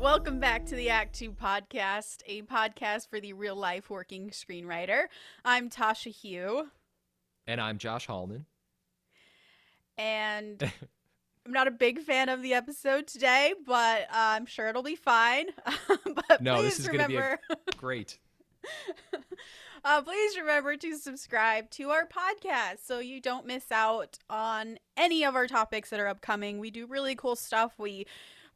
welcome back to the Act 2 podcast, a podcast for the real life working screenwriter. I'm Tasha Huo, And I'm Josh Hallman. and I'm not a big fan of the episode today, but uh, I'm sure it'll be fine. but No, this is gonna be a- Great. uh, please remember to subscribe to our podcast so you don't miss out on any of our topics that are upcoming. We do really cool stuff. We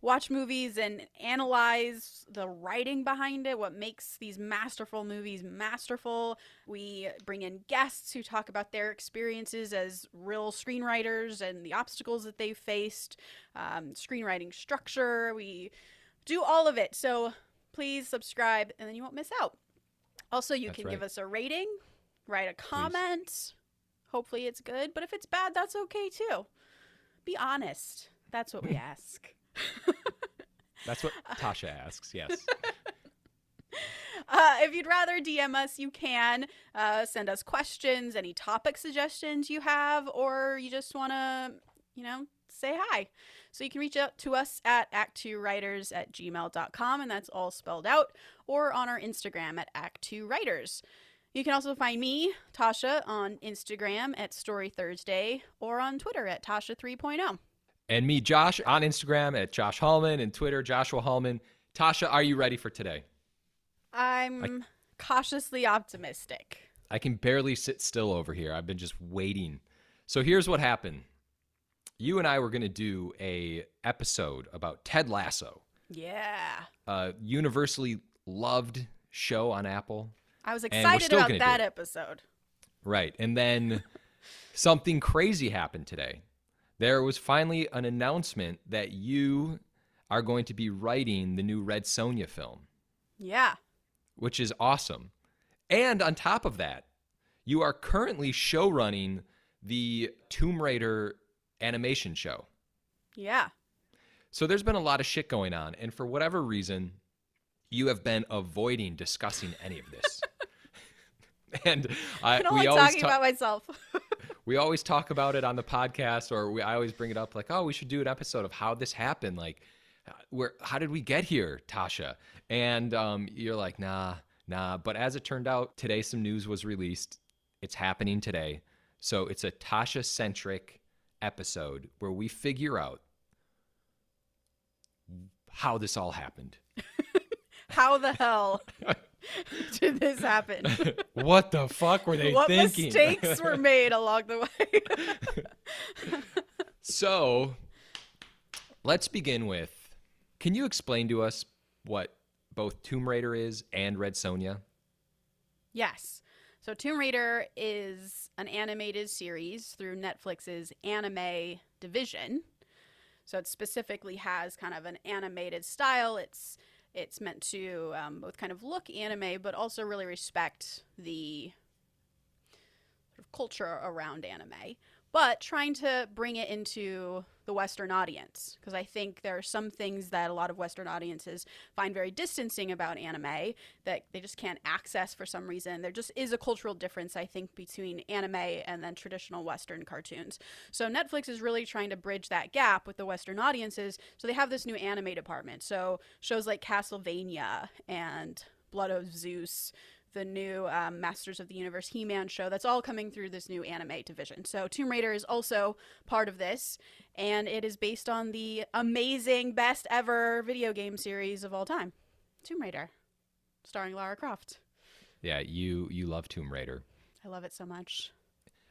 watch movies and analyze the writing behind it, what makes these masterful movies masterful. We bring in guests who talk about their experiences as real screenwriters and the obstacles that they've faced, um, screenwriting structure. We do all of it. So please subscribe and then you won't miss out. Also, you That's can right. give us a rating, write a comment. Hopefully, it's good, but if it's bad, that's okay too. Be honest. That's what we ask. That's what Tasha asks. Yes. Uh, if you'd rather DM us, you can uh, send us questions, any topic suggestions you have, or you just want to, you know, say hi. So you can reach out to us at act2writers at gmail.com, and that's all spelled out, or on our Instagram at act2writers. You can also find me, Tasha, on Instagram at Story Thursday, or on Twitter at Tasha 3.0. and me, Josh, on Instagram at Josh Hallman and Twitter, Joshua Hallman. Tasha, are you ready for today? I'm cautiously optimistic. I can barely sit still over here. I've been just waiting. So here's what happened. You and I were going to do a episode about Ted Lasso, Yeah. a universally loved show on Apple. I was excited about that episode. Right. And then something crazy happened today. There was finally an announcement that you are going to be writing the new Red Sonja film, Yeah. which is awesome. And on top of that, you are currently show running the Tomb Raider animation show. Yeah. So there's been a lot of shit going on. And for whatever reason, you have been avoiding discussing any of this. and I, don't we always talking ta- about myself. we always talk about it on the podcast or we, i always bring it up like oh we should do an episode of how this happened like uh, where how did we get here tasha? And um, you're like nah nah. But as it turned out today some news was released. It's happening today. So it's a tasha centric episode where we figure out how this all happened. How the hell did this happen? what the fuck were they what thinking mistakes were made along the way? So, let's begin with can you explain to us what both Tomb Raider is and Red Sonja? yes. So Tomb Raider is an animated series through Netflix's anime division. So it specifically has kind of an animated style. It's it's meant to um, both kind of look anime, but also really respect the sort of culture around anime, but trying to bring it into the Western audience. Because I think there are some things that a lot of Western audiences find very distancing about anime that they just can't access for some reason. There just is a cultural difference, I think, between anime and then traditional Western cartoons. So Netflix is really trying to bridge that gap with the Western audiences. So they have this new anime department. So shows like Castlevania and Blood of Zeus, the new um, Masters of the Universe He Man show, that's all coming through this new anime division. So Tomb Raider is also part of this, and it is based on the amazing, best ever video game series of all time Tomb Raider, starring Lara Croft. Yeah, you you love Tomb Raider. I love it so much.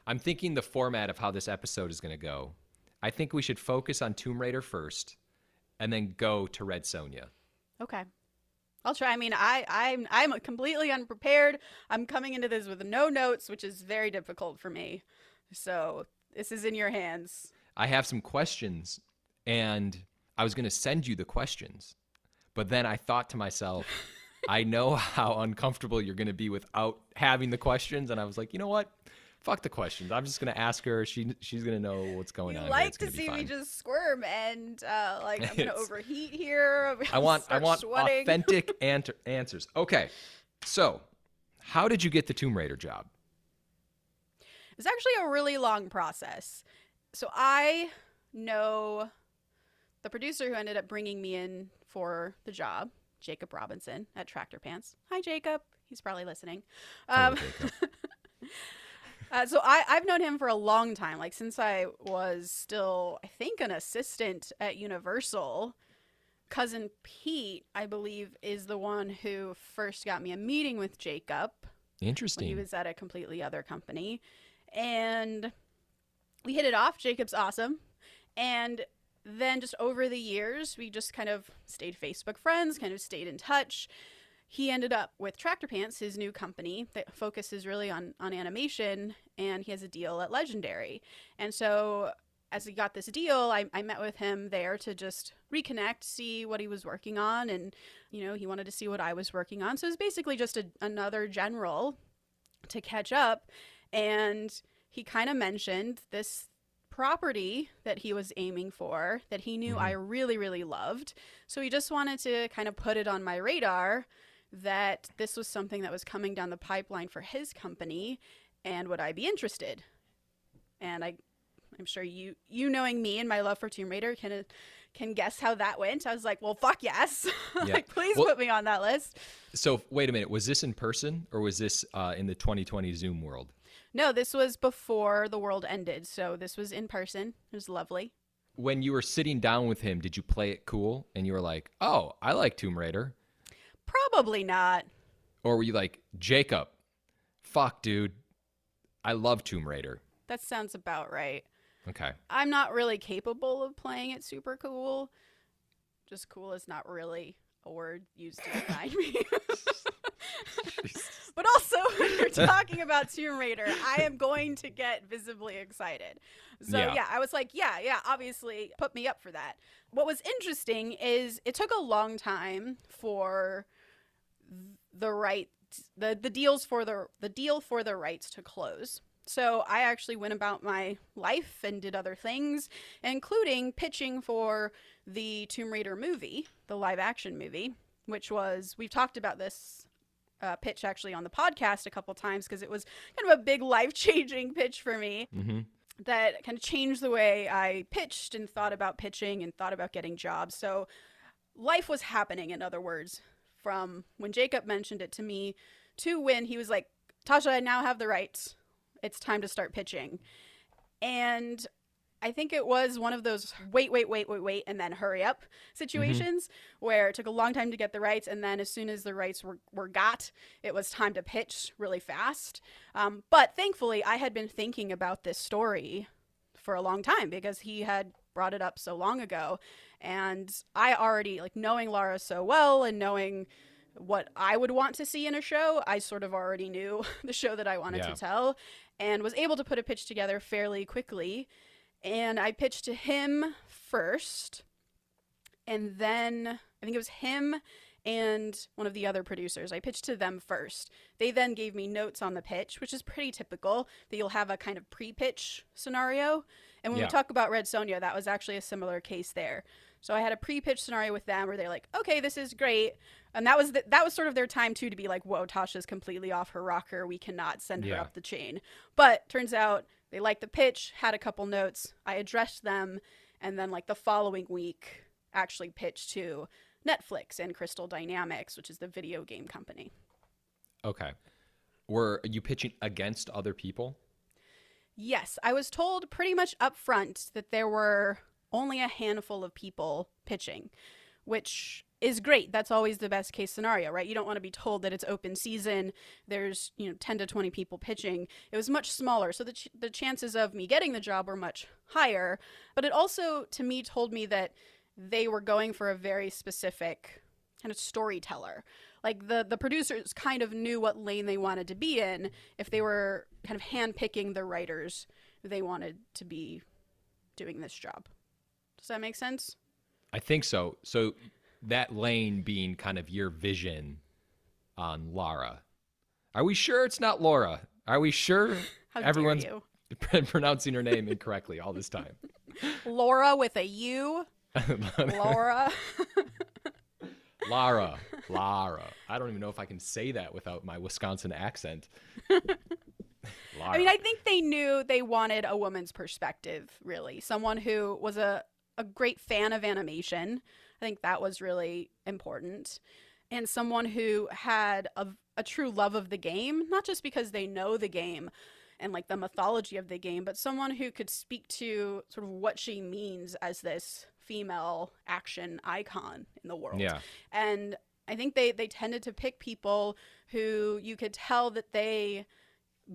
I'm thinking the format of how this episode is going to go. I think we should focus on Tomb Raider first and then go to Red Sonja. Okay. I'll try. I mean, I, I'm I'm completely unprepared. I'm coming into this with no notes, which is very difficult for me. So this is in your hands. I have some questions and I was going to send you the questions. But then I thought to myself, I know how uncomfortable you're going to be without having the questions and I was like, "You know what? Fuck the questions. I'm just going to ask her. She she's going to know what's going you on. like to see me just squirm and uh, like I'm gonna overheat here. I want I want sweating. authentic answer, answers. Okay. So, how did you get the Tomb Raider job? It's actually a really long process. So I know the producer who ended up bringing me in for the job, Jacob Robinson at Tractor Pants. Hi, Jacob. He's probably listening. Hello, Um, Jacob. uh, so I, I've known him for a long time, like since I was still, I think, an assistant at Universal. Cousin Pete, I believe, is the one who first got me a meeting with Jacob Interesting. he was at a completely other company. And we hit it off. Jacob's awesome. And then just over the years, we just kind of stayed Facebook friends, kind of stayed in touch. He ended up with Tractor Pants, his new company that focuses really on, on animation, and he has a deal at Legendary. And so as he got this deal, I, I met with him there to just reconnect, see what he was working on, and you know, he wanted to see what I was working on. So it was basically just a, another general to catch up. And he kind of mentioned this property that he was aiming for that he knew Mhm. I really, really loved. So he just wanted to kind of put it on my radar that this was something that was coming down the pipeline for his company and would I be interested? And I I'm sure you you knowing me and my love for Tomb Raider can can guess how that went. I was like, "Well, fuck yes. Yeah. like please Well- put me on that list." so wait a minute. Was this in person or was this uh, in the 2020 Zoom world? No, this was before the world ended, so this was in person. It was lovely. When you were sitting down with him, did you play it cool and you were like, "Oh, I like Tomb Raider," Probably not. or were you like, "Jacob, fuck, dude, I love Tomb Raider." That sounds about right. Okay. I'm not really capable of playing it super cool. Just cool is not really a word used to define me. but also, when you're talking about Tomb Raider, I am going to get visibly excited. So, Yeah. yeah. I was like, yeah, yeah, obviously, put me up for that. What was interesting is it took a long time for the right the the deals for the the deal for the rights to close. So I actually went about my life and did other things, including pitching for the Tomb Raider movie, the live action movie, which was we've talked about this uh, pitch actually on the podcast a couple times because it was kind of a big life changing pitch for me Mm-hmm. that kind of changed the way I pitched and thought about pitching and thought about getting jobs. So life was happening, in other words, from when Jacob mentioned it to me to when he was like, Tasha, I now have the rights. It's time to start pitching. And I think it was one of those wait, wait, wait, wait, wait, and then hurry up situations where it took a long time to get the rights. And then as soon as the rights were, were got, it was time to pitch really fast. Um, but thankfully, I had been thinking about this story for a long time because he had brought it up so long ago. And I already, like, knowing Lara so well and knowing what I would want to see in a show, I sort of already knew the show that I wanted Yeah. to tell and was able to put a pitch together fairly quickly. And I pitched to him first. And then I think it was him and one of the other producers. I pitched to them first. They then gave me notes on the pitch, which is pretty typical that you'll have a kind of pre pitch scenario. And when Yeah. we talk about Red Sonja, that was actually a similar case there. So I had a pre pitch scenario with them where they're like, okay, this is great. And that was the, that was sort of their time too to be like, whoa, Tasha's completely off her rocker. We cannot send her up the chain. But turns out they liked the pitch, had a couple notes. I addressed them, and then like the following week, actually pitched to Netflix and Crystal Dynamics, which is the video game company. Okay. Were you pitching against other people? Yes, I was told pretty much up front that there were only a handful of people pitching, which is great. That's always the best case scenario, right? You don't want to be told that it's open season, there's, you know, 10 to 20 people pitching. It was much smaller, so the ch- the chances of me getting the job were much higher, but it also to me told me that they were going for a very specific kind of storyteller. Like the the producers kind of knew what lane they wanted to be in if they were kind of handpicking the writers they wanted to be doing this job. Does that make sense? I think so. So that lane being kind of your vision on Lara. Are we sure it's not Laura? Are we sure How everyone's pronouncing her name incorrectly all this time? Laura with a U. Laura. Lara. Lara. I don't even know if I can say that without my Wisconsin accent. I mean, I think they knew they wanted a woman's perspective, really. Someone who was a a great fan of animation. I think that was really important. And someone who had a, a true love of the game, not just because they know the game and like the mythology of the game, but someone who could speak to sort of what she means as this female action icon in the world. Yeah. And I think they they tended to pick people who you could tell that they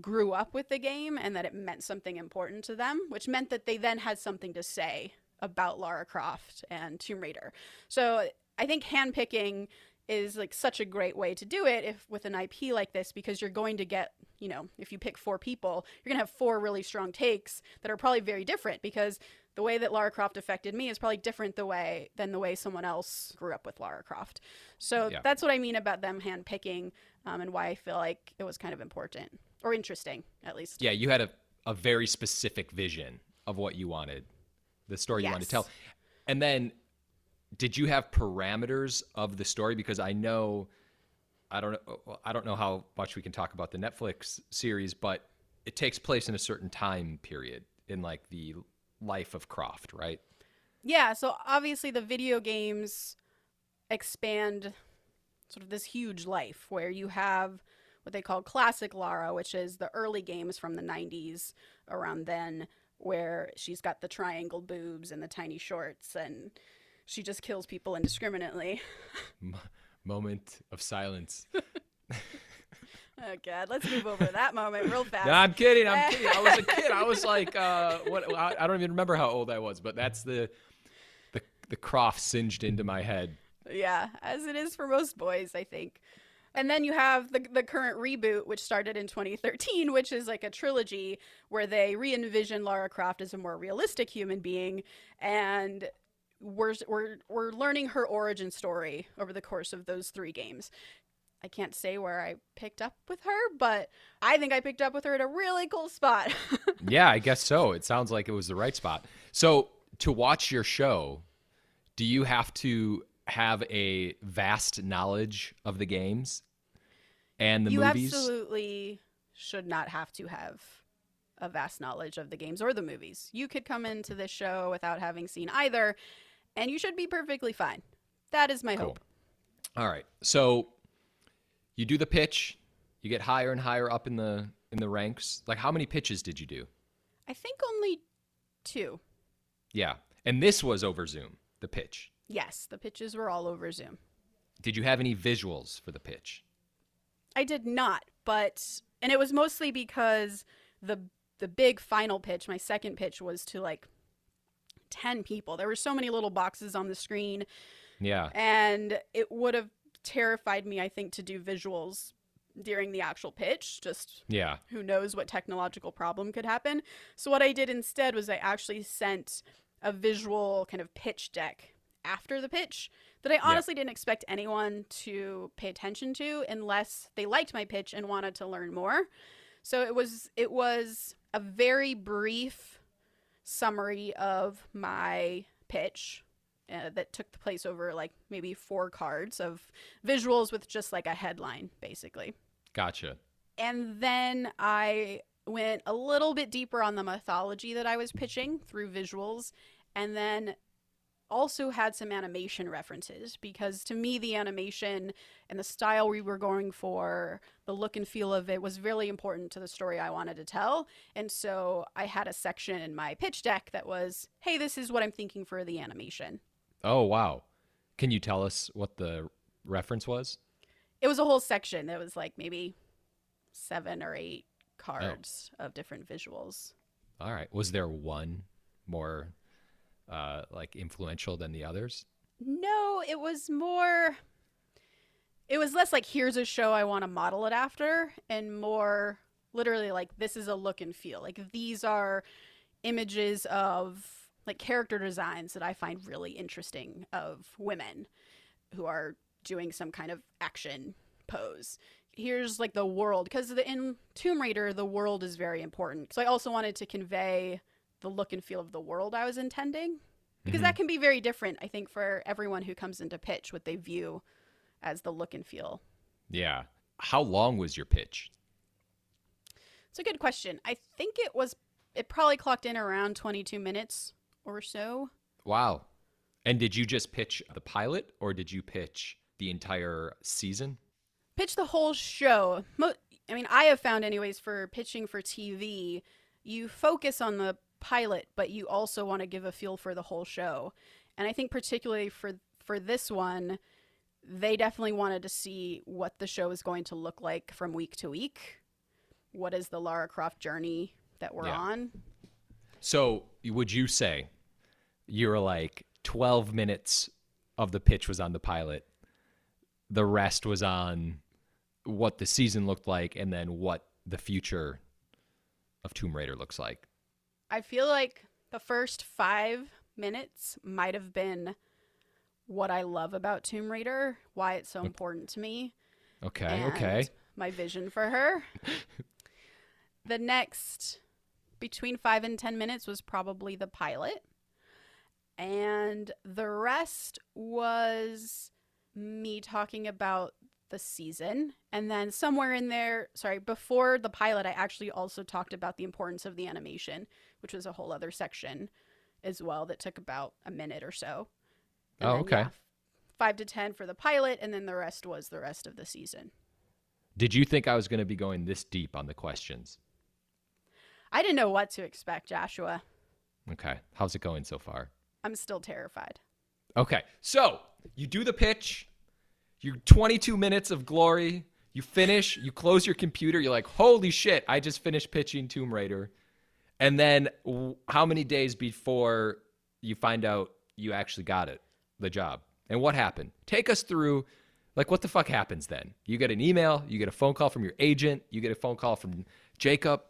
grew up with the game and that it meant something important to them, which meant that they then had something to say about Lara Croft and Tomb Raider. So I think handpicking is like such a great way to do it if with an IP like this because you're going to get, you know, if you pick four people, you're going to have four really strong takes that are probably very different because the way that Lara Croft affected me is probably different the way than the way someone else grew up with Lara Croft. So Yeah. that's what I mean about them handpicking um, and why I feel like it was kind of important or interesting at least. Yeah, you had a, a very specific vision of what you wanted, the story you want to tell. And then did you have parameters of the story? Because I know, I don't know, I don't know how much we can talk about the Netflix series, but it takes place in a certain time period in like the life of Croft, right? Yeah, so obviously the video games expand sort of this huge life where you have what they call classic Lara, which is the early games from the 90s around then, where she's got the triangle boobs and the tiny shorts and she just kills people indiscriminately. Moment of silence. Oh, God, let's move over that moment real fast. No, I'm kidding. I'm kidding. I was a kid. I was like, uh, what? I, I don't even remember how old I was, but that's the the the Croft singed into my head. Yeah, as it is for most boys, I think. And then you have the the current reboot, which started in 2013, which is like a trilogy where they re-envision Lara Croft as a more realistic human being, and we're we're we're learning her origin story over the course of those three games. I can't say where I picked up with her, but I think I picked up with her at a really cool spot. Yeah, I guess so. It sounds like it was the right spot. So to watch your show, do you have to have a vast knowledge of the games and the you movies? absolutely should not have to have a vast knowledge of the games or the movies. You could come into this show without having seen either, and you should be perfectly fine. That is my Cool. hope. All right. So you do the pitch, you get higher and higher up in the in the ranks. Like how many pitches did you do? I think only two. Yeah. And this was over Zoom, the pitch. Yes, the pitches were all over Zoom. Did you have any visuals for the pitch? I did not, but and it was mostly because the the big final pitch, my second pitch was to like 10 people. There were so many little boxes on the screen Yeah. and it would have terrified me i think to do visuals during the actual pitch just Yeah. who knows what technological problem could happen so what i did instead was i actually sent a visual kind of pitch deck after the pitch that i honestly didn't expect anyone to pay attention to unless they liked my pitch and wanted to learn more. So it was it was a very brief summary of my pitch uh, that took the place over like maybe four cards of visuals with just like a headline basically. Gotcha. and then I went a little bit deeper on the mythology that I was pitching through visuals, and then also had some animation references because to me, the animation and the style we were going for, the look and feel of it was really important to the story I wanted to tell. And so I had a section in my pitch deck that was, hey, this is what I'm thinking for the animation. Oh, wow. Can you tell us what the reference was? It was a whole section that was like maybe seven or eight oh. cards of different visuals. All right. Was there one more uh like influential than the others? No, it was more. It was less like, here's a show I want to model it after, and more literally like, this is a look and feel. Like, these are images of like character designs that I find really interesting of women who are doing some kind of action pose. Here's like the world, because in Tomb Raider, the world is very important. So I also wanted to convey the look and feel of the world I was intending because mm-hmm. that can be very different i think for everyone who comes into pitch what they view as the look and feel Yeah. How long was your pitch? it's a good question i think it was it probably clocked in around 22 minutes or so Wow. And did you just pitch the pilot or did you pitch the entire season? Pitch the whole show. Mo- I mean, I have found, anyways, for pitching for TV, you focus on the pilot, but you also want to give a feel for the whole show. And I think, particularly for for this one, they definitely wanted to see what the show is going to look like from week to week. What is the Lara Croft journey that we're Yeah. on? So, would you say you were like 12 minutes of the pitch was on the pilot, the rest was on what the season looked like, and then what the future of Tomb Raider looks like? I feel like the first five minutes might have been what I love about Tomb Raider, why it's so important to me. Okay, okay. My vision for her. the next between five and ten minutes was probably the pilot. And the rest was me talking about the season. And then somewhere in there, sorry, before the pilot, I actually also talked about the importance of the animation, which was a whole other section as well that took about a minute or so. And Oh, then, okay. yeah, five to 10 for the pilot. And then the rest was the rest of the season. Did you think I was going to be going this deep on the questions? I didn't know what to expect, Joshua. Okay. How's it going so far? I'm still terrified. Okay. So you do the pitch, you 22 minutes of glory, you finish, you close your computer, you're like, holy shit, I just finished pitching Tomb Raider. And then how many days before you find out you actually got it, the job? And what happened? Take us through, like, what the fuck happens then? You get an email, you get a phone call from your agent, you get a phone call from Jacob.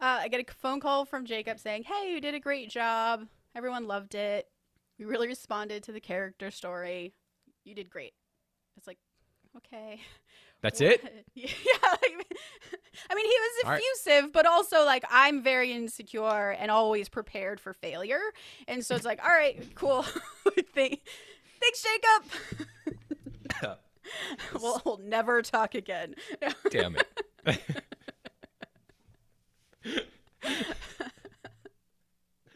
Uh, I get a phone call from Jacob saying, Hey, you did a great job. Everyone loved it. We really responded to the character story. You did great. It's like, okay. That's it? yeah. like- I mean, he was All right. effusive, but also like I'm very insecure and always prepared for failure. And so it's like, all right, cool. Thank- Thanks, Jacob. we'll, we'll never talk again. Damn it.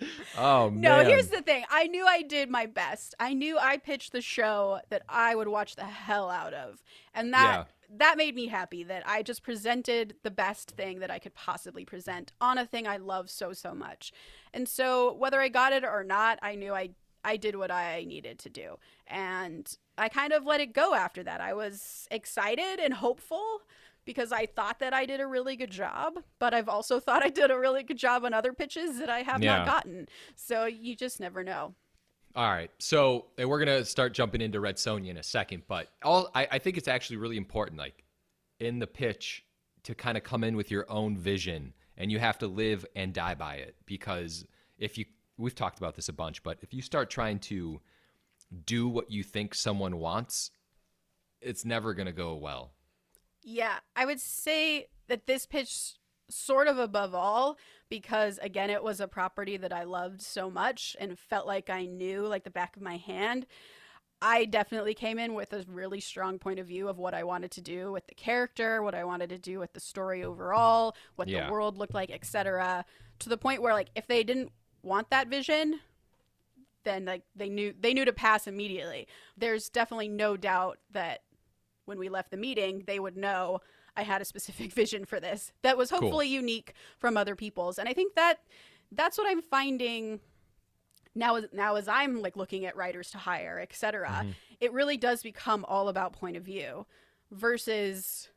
oh No, man. here's the thing. I knew I did my best. I knew I pitched the show that I would watch the hell out of. And that that made me happy that I just presented the best thing that I could possibly present on a thing I love so so much. And so whether I got it or not, I knew I I did what I needed to do. And I kind of let it go after that. I was excited and hopeful because I thought that I did a really good job, but I've also thought I did a really good job on other pitches that I have Yeah. not gotten. So you just never know. All right. So and we're gonna start jumping into Red Sonja in a second, but all I, I think it's actually really important, like in the pitch, to kind of come in with your own vision and you have to live and die by it. Because if you we've talked about this a bunch, but if you start trying to do what you think someone wants, it's never gonna go well. Yeah, I would say that this pitch sort of above all because again it was a property that I loved so much and felt like I knew like the back of my hand. I definitely came in with a really strong point of view of what I wanted to do with the character, what I wanted to do with the story overall, what Yeah. the world looked like, etc. To the point where like if they didn't want that vision, then like they knew they knew to pass immediately. There's definitely no doubt that when we left the meeting, they would know I had a specific vision for this that was Cool. hopefully unique from other people's. And I think that that's what I'm finding now as now as I'm like looking at writers to hire, etc. Mm-hmm. It really does become all about point of view versus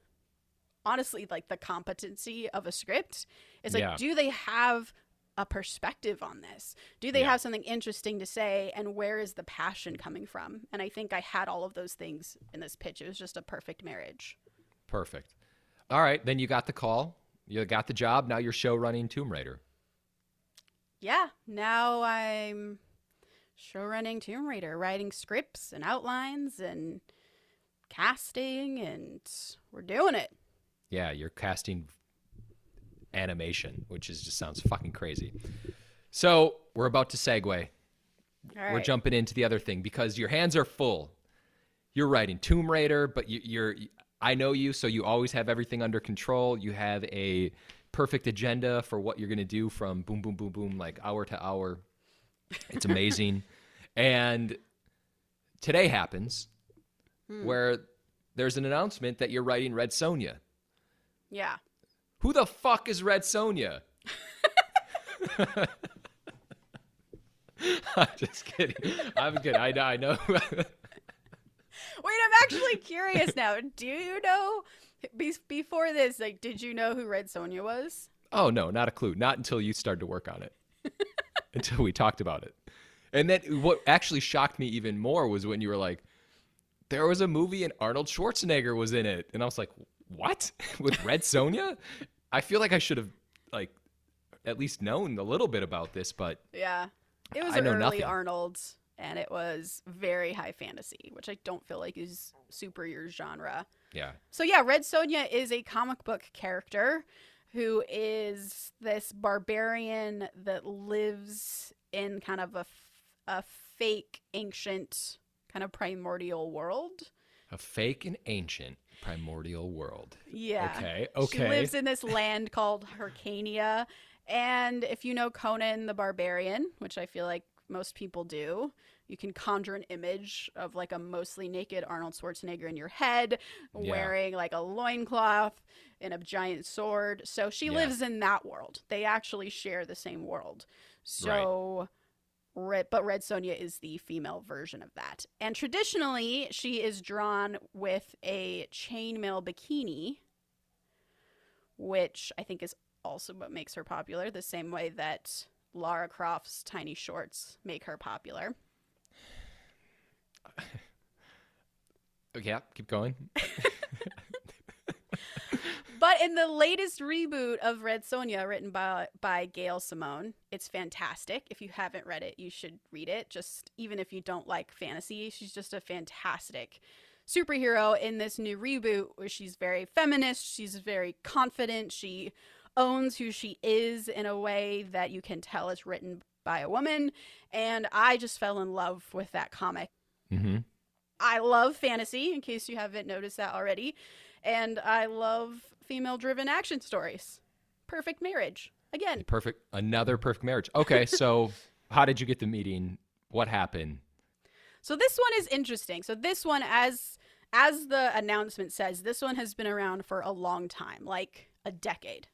honestly like the competency of a script. It's like Yeah. do they have a perspective on this? Do they Yeah. have something interesting to say and where is the passion coming from? And I think I had all of those things in this pitch. It was just a perfect marriage. Perfect. All right, then you got the call. You got the job. Now you're show running Tomb Raider. Yeah, now I'm showrunning Tomb Raider, writing scripts and outlines and casting, and we're doing it. Yeah, you're casting animation, which is just sounds fucking crazy. So we're about to segue. We're jumping into the other thing because your hands are full. You're writing Tomb Raider, but you, you're I know you, so you always have everything under control. You have a perfect agenda for what you're gonna do from boom, boom, boom, boom, like hour to hour. It's amazing. and today happens Hmm. where there's an announcement that you're writing Red Sonja. Yeah. Who the fuck is Red Sonja? I'm just kidding. I'm kidding. I know. I know. Wait, I'm actually curious now. Do you know be- before this? Like, did you know who Red Sonja was? oh no, not a clue. Not until you started to work on it. until we talked about it. And then what actually shocked me even more was when you were like, there was a movie and Arnold Schwarzenegger was in it. And I was like, what? With Red Sonja? I feel like I should have like at least known a little bit about this, but Yeah, it was I know early nothing. Arnold, and it was very high fantasy, which I don't feel like is super your genre. yeah. So yeah, Red Sonja is a comic book character who is this barbarian that lives in kind of a, a fake ancient kind of primordial world. A fake and ancient primordial world. Yeah. Okay. Okay. She lives in this land called Hyrcania. And if you know Conan the Barbarian, which I feel like most people do, you can conjure an image of like a mostly naked Arnold Schwarzenegger in your head, Yeah. wearing like a loincloth and a giant sword. So she Yeah. lives in that world. They actually share the same world. So. Red, but Red Sonja is the female version of that. And traditionally, she is drawn with a chainmail bikini, which I think is also what makes her popular, the same way that Lara Croft's tiny shorts make her popular. Okay, yeah, keep going. But in the latest reboot of Red Sonja, written by by Gail Simone, it's fantastic. If you haven't read it, you should read it. Just even if you don't like fantasy, she's just a fantastic superhero in this new reboot where she's very feminist, she's very confident, she owns who she is in a way that you can tell is written by a woman, and I just fell in love with that comic. Mm-hmm. I love fantasy, in case you haven't noticed that already. And I love female driven action stories. Perfect marriage. Again, Perfect. Another perfect marriage. Okay, so how did you get the meeting? What happened? so this one is interesting. So this one as as the announcement says, this one has been around for a long time, like a decade.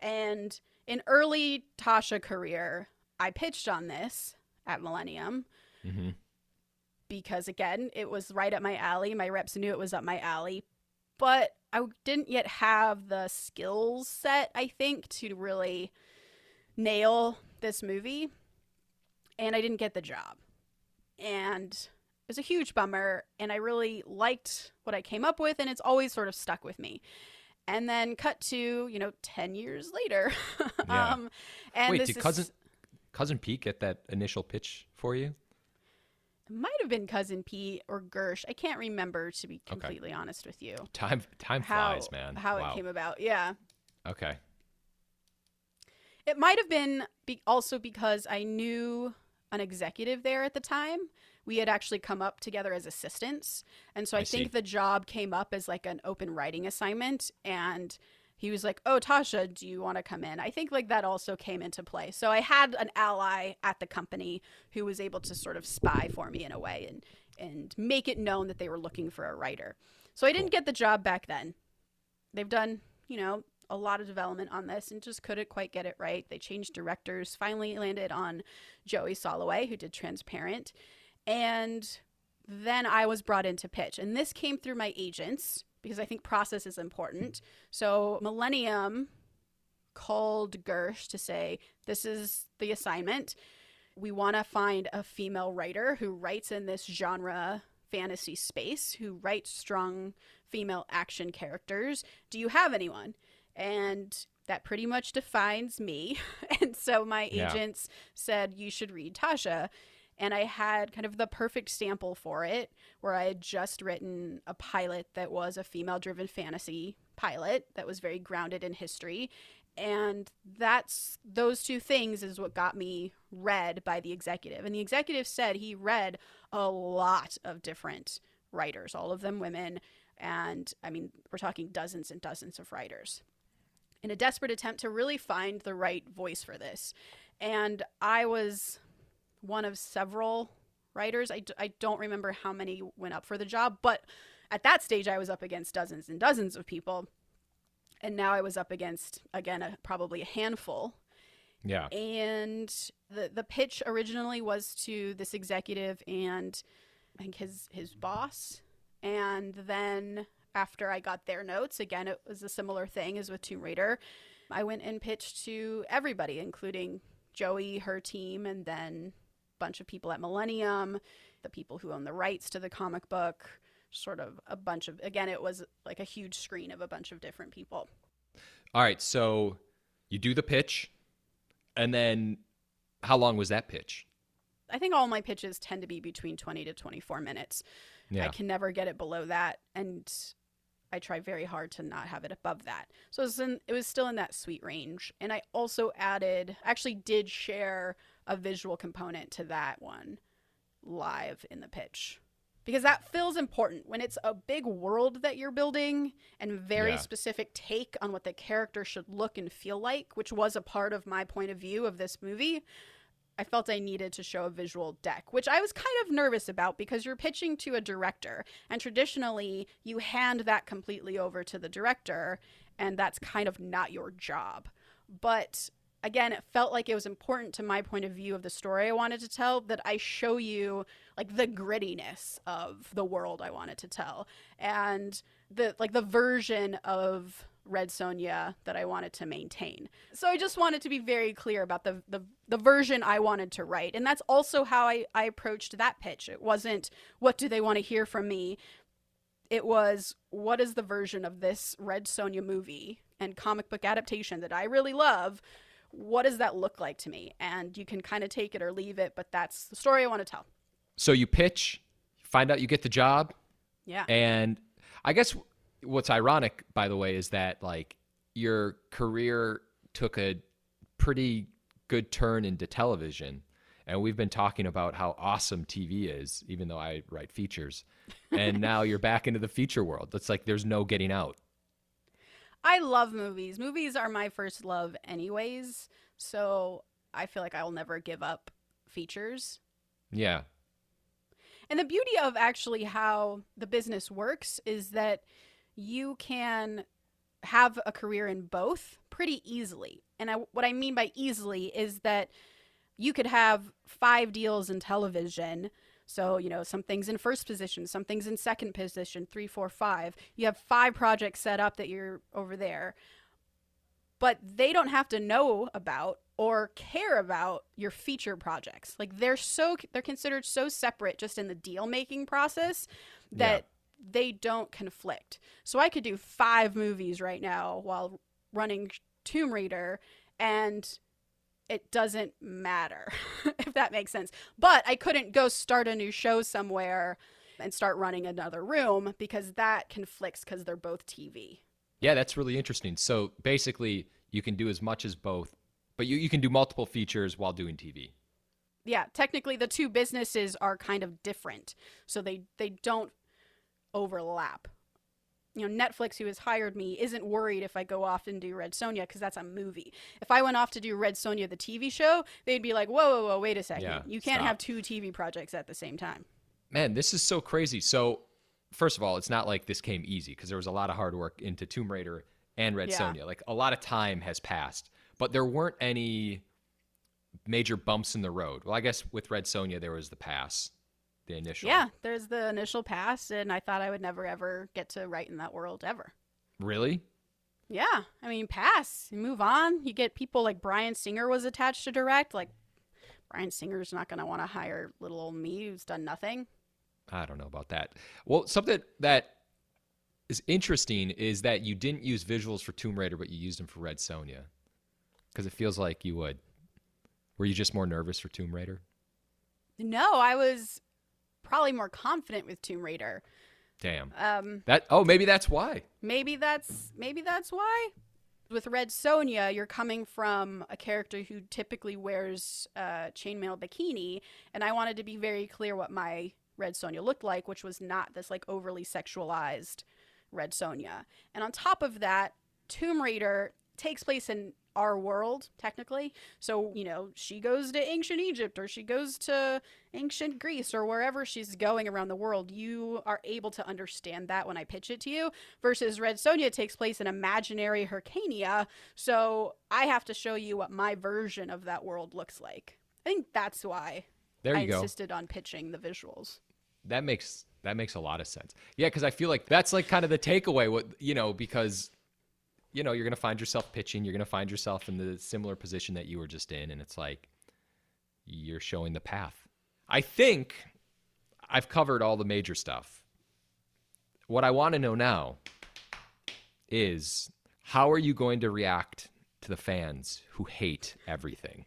And in early Tasha career, I pitched on this at Millennium Mm-hmm. because again, it was right up my alley. My reps knew it was up my alley, but I didn't yet have the skills set, I think, to really nail this movie. And I didn't get the job. And it was a huge bummer. And I really liked what I came up with, and it's always sort of stuck with me. And then cut to, you know, 10 years later. Yeah. um, and Wait, this did is- cousin cousin Pete get that initial pitch for you? Might have been cousin Pete or Gersh. I can't remember to be completely honest with you. Time time How flies, man. how wow. it came about? Yeah, Okay. it might have been be- also because I knew an executive there at the time. We had actually come up together as assistants, and so I, I think see. the job came up as like an open writing assignment, and he was like, "Oh, Tasha, do you want to come in?" I think like that also came into play. So I had an ally at the company who was able to sort of spy for me in a way and and make it known that they were looking for a writer. So I didn't get the job back then. They've done, you know, a lot of development on this and just couldn't quite get it right. They changed directors, finally landed on Joey Soloway, who did Transparent. And then I was brought in to pitch. And this came through my agents because I think process is important. So Millennium called Gersh to say, This is the assignment. We want to find a female writer who writes in this genre fantasy space, who writes strong female action characters. Do you have anyone? And that pretty much defines me. and so my Yeah. agents said, You should read Tasha. And I had kind of the perfect sample for it, where I had just written a pilot that was a female driven fantasy pilot that was very grounded in history. And that's those two things is what got me read by the executive. And the executive said he read a lot of different writers, all of them women. And I mean, we're talking dozens and dozens of writers in a desperate attempt to really find the right voice for this. And I was one of several writers. I, d- I don't remember how many went up for the job, but at that stage, I was up against dozens and dozens of people. And now I was up against, again, a, probably a handful. Yeah. And the, the pitch originally was to this executive and I think his, his boss. And then after I got their notes, again, it was a similar thing as with Tomb Raider. I went and pitched to everybody, including Joey, her team, and then bunch of people at Millennium, the people who own the rights to the comic book, sort of a bunch of, again, it was like a huge screen of a bunch of different people. All right. So you do the pitch, and then how long was that pitch? I think all my pitches tend to be between 20 to 24 minutes. Yeah. I can never get it below that. And I try very hard to not have it above that. So it was, in, it was still in that sweet range. And I also added, actually did share a visual component to that one live in the pitch. Because that feels important when it's a big world that you're building and very Yeah. specific take on what the character should look and feel like, which was a part of my point of view of this movie. I felt I needed to show a visual deck, which I was kind of nervous about because you're pitching to a director. And traditionally, you hand that completely over to the director, and that's kind of not your job. But again, it felt like it was important to my point of view of the story I wanted to tell that I show you like the grittiness of the world I wanted to tell and the like the version of Red Sonja that I wanted to maintain. So I just wanted to be very clear about the the, the version I wanted to write. And that's also how I, I approached that pitch. It wasn't what do they want to hear from me? It was what is the version of this Red Sonja movie and comic book adaptation that I really love? What does that look like to me? And you can kind of take it or leave it, but that's the story I want to tell. So you pitch, find out you get the job, Yeah. and I guess what's ironic, by the way, is that like your career took a pretty good turn into television. And we've been talking about how awesome TV is, even though I write features. And now you're back into the feature world. It's like there's no getting out. I love movies. Movies are my first love, anyways. So I feel like I will never give up features. Yeah. And the beauty of actually how the business works is that you can have a career in both pretty easily. And I, what I mean by easily is that you could have five deals in television. So, you know, some things in first position, some things in second position, three, four, five. You have five projects set up that you're over there. But they don't have to know about or care about your feature projects. Like they're so they're considered so separate just in the deal making process that they don't conflict. So I could do 5 movies right now while running Tomb Raider and it doesn't matter if that makes sense. But I couldn't go start a new show somewhere and start running another room because that conflicts cuz they're both TV. Yeah, that's really interesting. So basically, you can do as much as both, but you, you can do multiple features while doing TV. yeah technically the two businesses are kind of different so they they don't overlap you know netflix who has hired me isn't worried if i go off and do red sonja because that's a movie if i went off to do red sonja the tv show they'd be like whoa whoa whoa wait a second Yeah, you can't stop. have two tv projects at the same time Man, this is so crazy. So, first of all, it's not like this came easy because there was a lot of hard work into Tomb Raider and Red Yeah. Sonja. Like a lot of time has passed, but there weren't any major bumps in the road. Well, I guess with Red Sonja there was the pass, the initial. yeah there's the initial pass and i thought i would never ever get to write in that world ever Really? yeah i mean pass you move on you get people like bryan singer was attached to direct like bryan singer's not going to want to hire little old me who's done nothing I don't know about that. Well, something that is interesting is that you didn't use visuals for Tomb Raider, but you used them for Red Sonja. Because it feels like you would. Were you just more nervous for Tomb Raider? No, I was probably more confident with Tomb Raider. Damn. Um, That oh, maybe that's why. maybe that's maybe that's why. With Red Sonja, you're coming from a character who typically wears a chainmail bikini, and I wanted to be very clear what my Red Sonja looked like, which was not this like overly sexualized Red Sonja. And on top of that, Tomb Raider takes place in our world technically. So, you know, she goes to ancient Egypt or she goes to ancient Greece or wherever she's going around the world. You are able to understand that when I pitch it to you versus Red Sonja takes place in imaginary Hyrcania. So, I have to show you what my version of that world looks like. I think that's why There I go. insisted on pitching the visuals. That makes that makes a lot of sense. Yeah, because I feel like that's like kind of the takeaway. What you know, because you know you're gonna find yourself pitching, you're gonna find yourself in the similar position that you were just in, and it's like you're showing the path. I think I've covered all the major stuff. What I want to know now is how are you going to react to the fans who hate everything,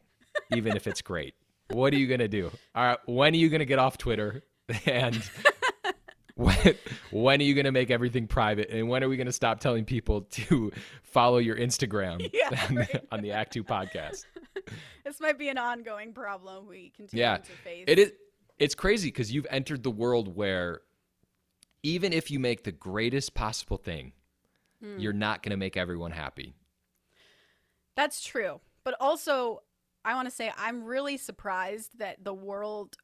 even if it's great? What are you gonna do? All right, when are you gonna get off Twitter? And when, when are you going to make everything private? And when are we going to stop telling people to follow your Instagram Yeah, on, the, right. on the Act Two podcast? This might be an ongoing problem we continue Yeah, to face. it is. It's crazy because you've entered the world where even if you make the greatest possible thing, Hmm. you're not going to make everyone happy. That's true. But also, I want to say I'm really surprised that the world,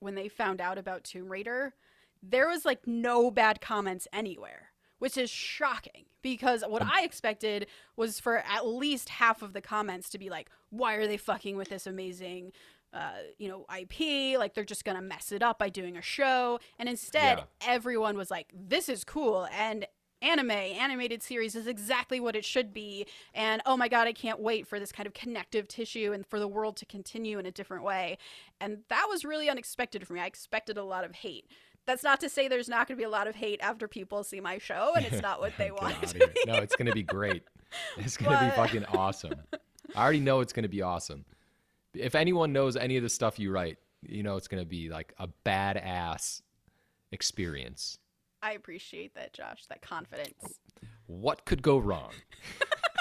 when they found out about Tomb Raider, there was like no bad comments anywhere, which is shocking because what I expected was for at least half of the comments to be like, why are they fucking with this amazing. Uh, you know, IP, like they're just gonna mess it up by doing a show. And instead, Yeah. everyone was like, this is cool. And anime, animated series is exactly what it should be. And oh my God, I can't wait for this kind of connective tissue and for the world to continue in a different way. And that was really unexpected for me. I expected a lot of hate. That's not to say there's not going to be a lot of hate after people see my show and it's not what they want. No, it's going to be great. It's going to be fucking awesome. I already know it's going to be awesome. If anyone knows any of the stuff you write, you know it's going to be like a badass experience. I appreciate that, Josh, that confidence. What could go wrong?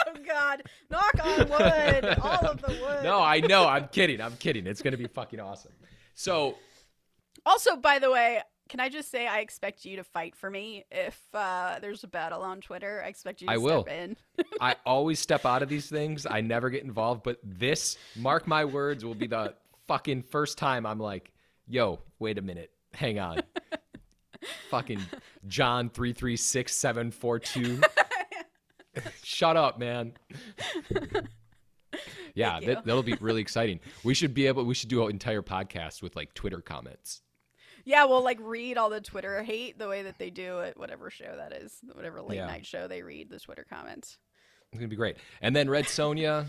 Oh God, knock on wood, all of the wood. No, I know. I'm kidding. I'm kidding. It's going to be fucking awesome. So, Also, by the way, can I just say I expect you to fight for me if uh, there's a battle on Twitter? I expect you to I step will. in. I always step out of these things. I never get involved, but this, mark my words, will be the fucking first time I'm like, yo, wait a minute. Hang on. fucking John 336742. Shut up, man. yeah, that, that'll be really exciting. We should be able we should do an entire podcast with like Twitter comments. Yeah, we'll like read all the Twitter hate the way that they do at whatever show that is, whatever late Yeah. night show they read the Twitter comments. It's gonna be great. And then Red Sonja,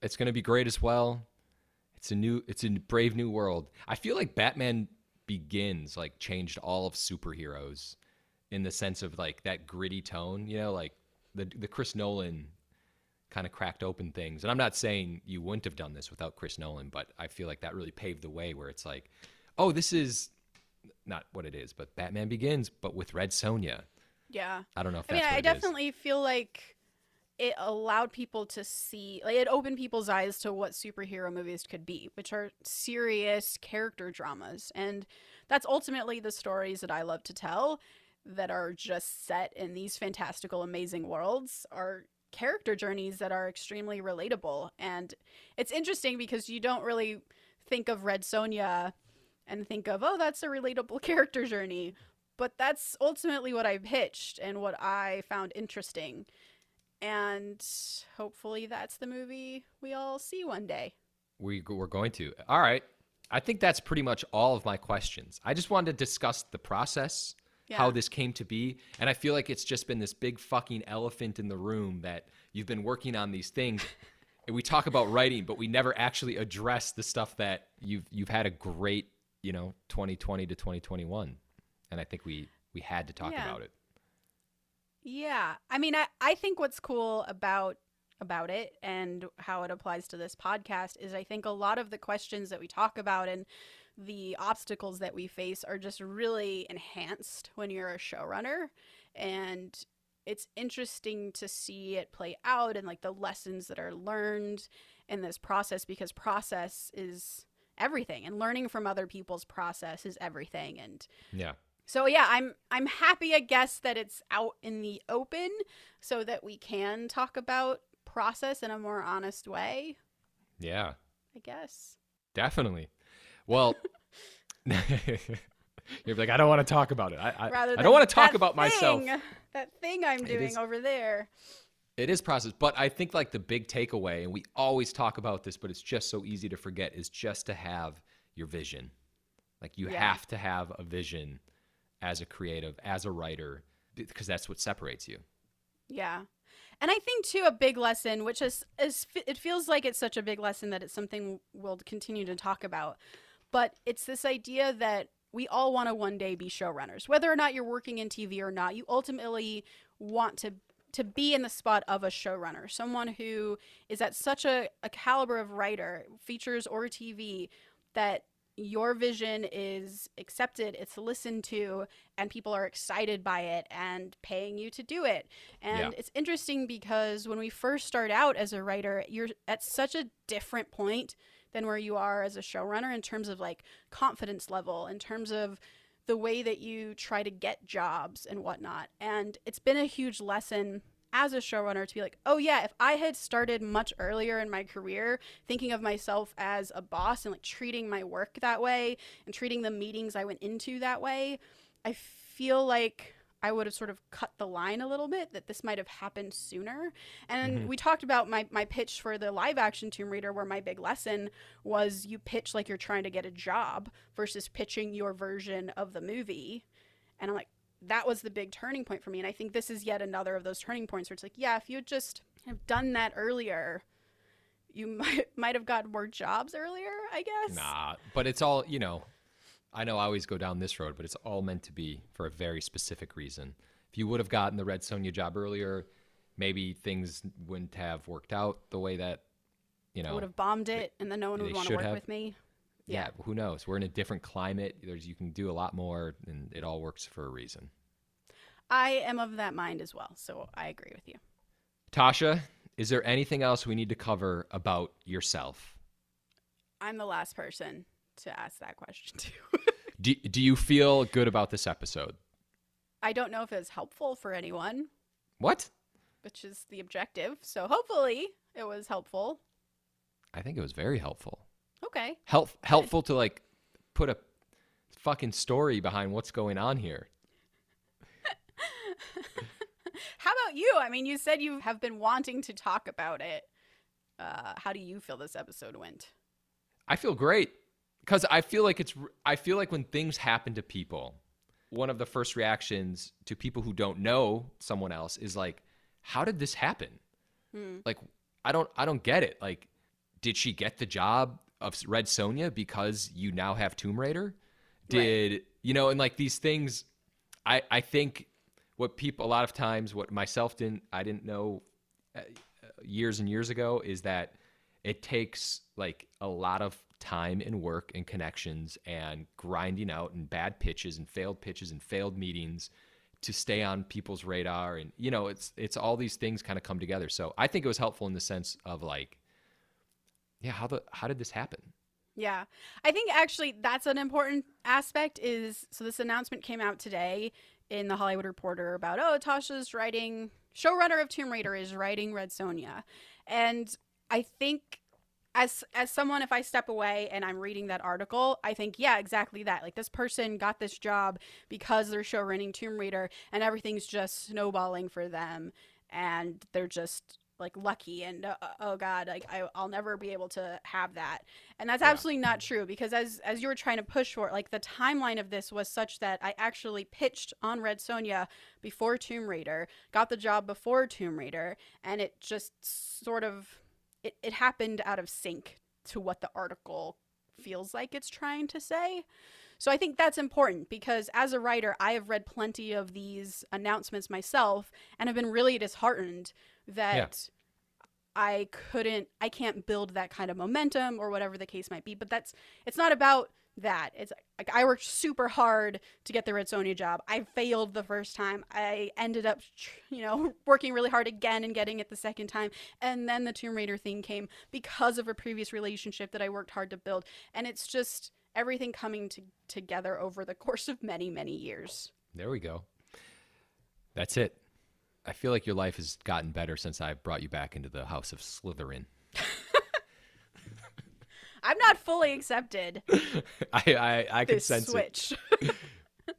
it's gonna be great as well. It's a new, it's a brave new world. I feel like Batman Begins like changed all of superheroes in the sense of like that gritty tone. You know, like the the Chris Nolan kind of cracked open things. And I'm not saying you wouldn't have done this without Chris Nolan, but I feel like that really paved the way where it's like, oh, this is not what it is, but Batman Begins, but with Red Sonja. Yeah. I don't know if I that's mean, I it is. definitely feel like it allowed people to see, like, it opened people's eyes to what superhero movies could be, which are serious character dramas. And that's ultimately the stories that I love to tell that are just set in these fantastical, amazing worlds are character journeys that are extremely relatable. And it's interesting because you don't really think of Red Sonja and think of, oh, that's a relatable character journey but that's ultimately what I pitched and what I found interesting. And hopefully that's the movie we all see one day. We we're going to. All right. I think that's pretty much all of my questions. I just wanted to discuss the process, how this came to be, and I feel like it's just been this big fucking elephant in the room that you've been working on these things. and we talk about writing, but we never actually address the stuff that you've you've had a great, you know, 2020 to 2021. And I think we we had to talk Yeah. about it. Yeah. I mean, I, I think what's cool about about it and how it applies to this podcast is I think a lot of the questions that we talk about and the obstacles that we face are just really enhanced when you're a showrunner and it's interesting to see it play out and like the lessons that are learned in this process because process is everything and learning from other people's process is everything and Yeah. so yeah, I'm I'm happy I guess that it's out in the open so that we can talk about process in a more honest way, Yeah, I guess. definitely. Well, you're like, I don't want to talk about it. I, I, Rather I don't want to talk "That about myself. That thing I'm doing is- over there. It is process, but I think like the big takeaway, and we always talk about this, but it's just so easy to forget, is just to have your vision. Like you Yeah. have to have a vision as a creative, as a writer, because that's what separates you. Yeah. And I think too a big lesson, which is is it feels like it's such a big lesson that it's something we'll continue to talk about. But it's this idea that we all want to one day be showrunners. Whether or not you're working in TV or not, you ultimately want to to be in the spot of a showrunner, someone who is at such a, a caliber of writer, features or TV, that your vision is accepted, it's listened to, and people are excited by it and paying you to do it. And Yeah. it's interesting because when we first start out as a writer, you're at such a different point than where you are as a showrunner in terms of like confidence level, in terms of the way that you try to get jobs and whatnot. And it's been a huge lesson as a showrunner to be like, oh yeah, if I had started much earlier in my career thinking of myself as a boss and like treating my work that way and treating the meetings I went into that way, I feel like I would have sort of cut the line a little bit that this might have happened sooner. And Mhm. we talked about my, my pitch for the live action Tomb Raider, where my big lesson was you pitch like you're trying to get a job versus pitching your version of the movie. And I'm like, that was the big turning point for me. And I think this is yet another of those turning points where it's like, yeah, if you had just have done that earlier, you might might have gotten more jobs earlier, I guess. Nah, but it's all, you know, I know I always go down this road, but it's all meant to be for a very specific reason. If you would have gotten the Red Sonja job earlier, maybe things wouldn't have worked out the way that, you I know, would have bombed it, and then no one would want to work have. with me. yeah. yeah. who knows? We're in a different climate. There's you can do a lot more and it all works for a reason. I am of that mind as well, so I agree with you. Tasha, is there anything else we need to cover about yourself? I'm the last person to ask that question to. Do, do you feel good about this episode? I don't know if it was helpful for anyone, What? which is the objective. So hopefully it was helpful. I think it was very helpful. Okay. Help, helpful to like put a fucking story behind what's going on here. How about you? I mean, you said you have been wanting to talk about it. Uh, how do you feel this episode went? I feel great because I feel like it's. I feel like when things happen to people, one of the first reactions to people who don't know someone else is like, "How did this happen?" Hmm. Like, I don't. I don't get it. Like, did she get the job of Red Sonja because you now have Tomb Raider? Did you know? And like these things, I I think what people a lot of times what myself didn't I didn't know uh, years and years ago is that it takes like a lot of time and work and connections and grinding out and bad pitches and failed pitches and failed meetings to stay on people's radar and you know it's it's all these things kind of come together so i think it was helpful in the sense of like yeah how the how did this happen Yeah. I think actually that's an important aspect is so this announcement came out today in the Hollywood Reporter about oh Tasha's writing showrunner of Tomb Raider is writing Red Sonja. And I think as as someone if I step away and I'm reading that article, I think yeah, exactly that. Like this person got this job because they're show running Tomb Raider and everything's just snowballing for them and they're just like lucky and uh, oh god like I, i'll never be able to have that and that's Yeah. absolutely not true because as as you were trying to push for like the timeline of this was such that i actually pitched on red sonja before tomb raider got the job before tomb raider and it just sort of it, it happened out of sync to what the article feels like it's trying to say so I think that's important because as a writer, I have read plenty of these announcements myself and have been really disheartened that I couldn't, I can't build that kind of momentum or whatever the case might be. But that's, it's not about that. It's like I worked super hard to get the Red job. I failed the first time. I ended up, you know, working really hard again and getting it the second time. And then the Tomb Raider thing came because of a previous relationship that I worked hard to build. And it's just everything coming to, together over the course of many, many years. there we go that's it I feel like your life has gotten better since I brought you back into the house of Slytherin. I'm not fully accepted. I I, I can This sense switch. it.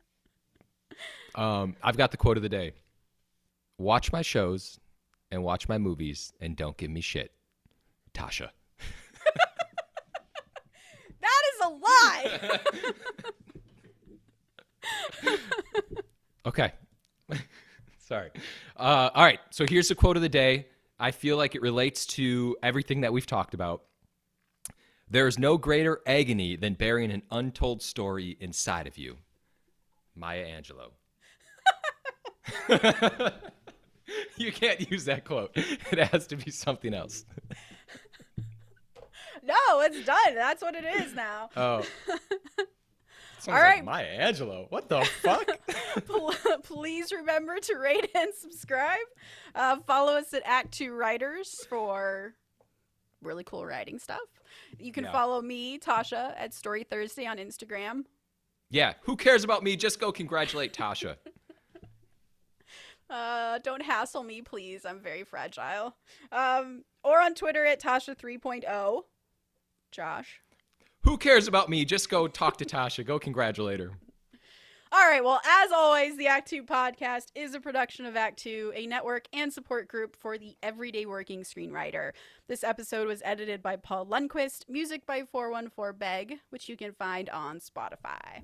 Um, I've got the quote of the day: Watch my shows and watch my movies, and don't give me shit. Tasha. that is a lie. Okay. Sorry. Uh, all right. So here's the quote of the day. I feel like it relates to everything that we've talked about. There is no greater agony than bearing an untold story inside of you. Maya Angelou. you can't use that quote. It has to be something else. no, it's done. That's what it is now. Oh. All right. Maya Angelou. What the fuck? Please remember to rate and subscribe. Uh, follow us at Act Two Writers for really cool writing stuff. You can Yeah. follow me, Tasha, at Story Thursday on Instagram. yeah. Who cares about me? Just go congratulate Tasha. Uh, don't hassle me, please. I'm very fragile. Um, or on Twitter at Tasha 3.0. Josh. Who cares about me? Just go talk to Tasha. Go congratulate her. All right. Well, as always, the Act Two podcast is a production of Act Two, a network and support group for the everyday working screenwriter. This episode was edited by Paul Lundquist, music by 414 Beg, which you can find on Spotify.